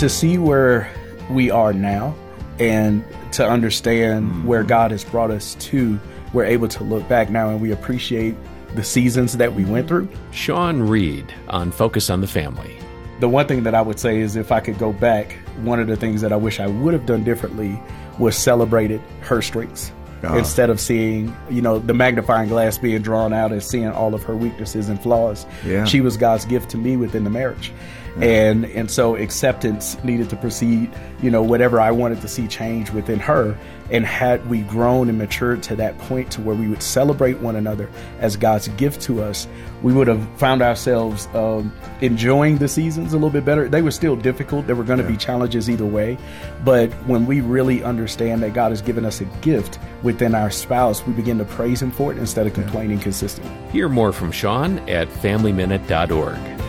to see where we are now and to understand mm-hmm. where God has brought us to, we're able to look back now and we appreciate the seasons that we went through. Sean Reed on Focus on the Family. The one thing that I would say is if I could go back, one of the things that I wish I would have done differently was celebrated her strengths. Ah. Instead of seeing, you know, the magnifying glass being drawn out and seeing all of her weaknesses and flaws, Yeah. she was God's gift to me within the marriage, and and so acceptance needed to proceed. You know, whatever I wanted to see change within her, and had we grown and matured to that point to where we would celebrate one another as God's gift to us, we would have found ourselves um, enjoying the seasons a little bit better. They were still difficult. There were going to be challenges either way, but when we really understand that God has given us a gift within our spouse, we begin to praise Him for it instead of complaining consistently. Hear more from Sean at FamilyMinute.org.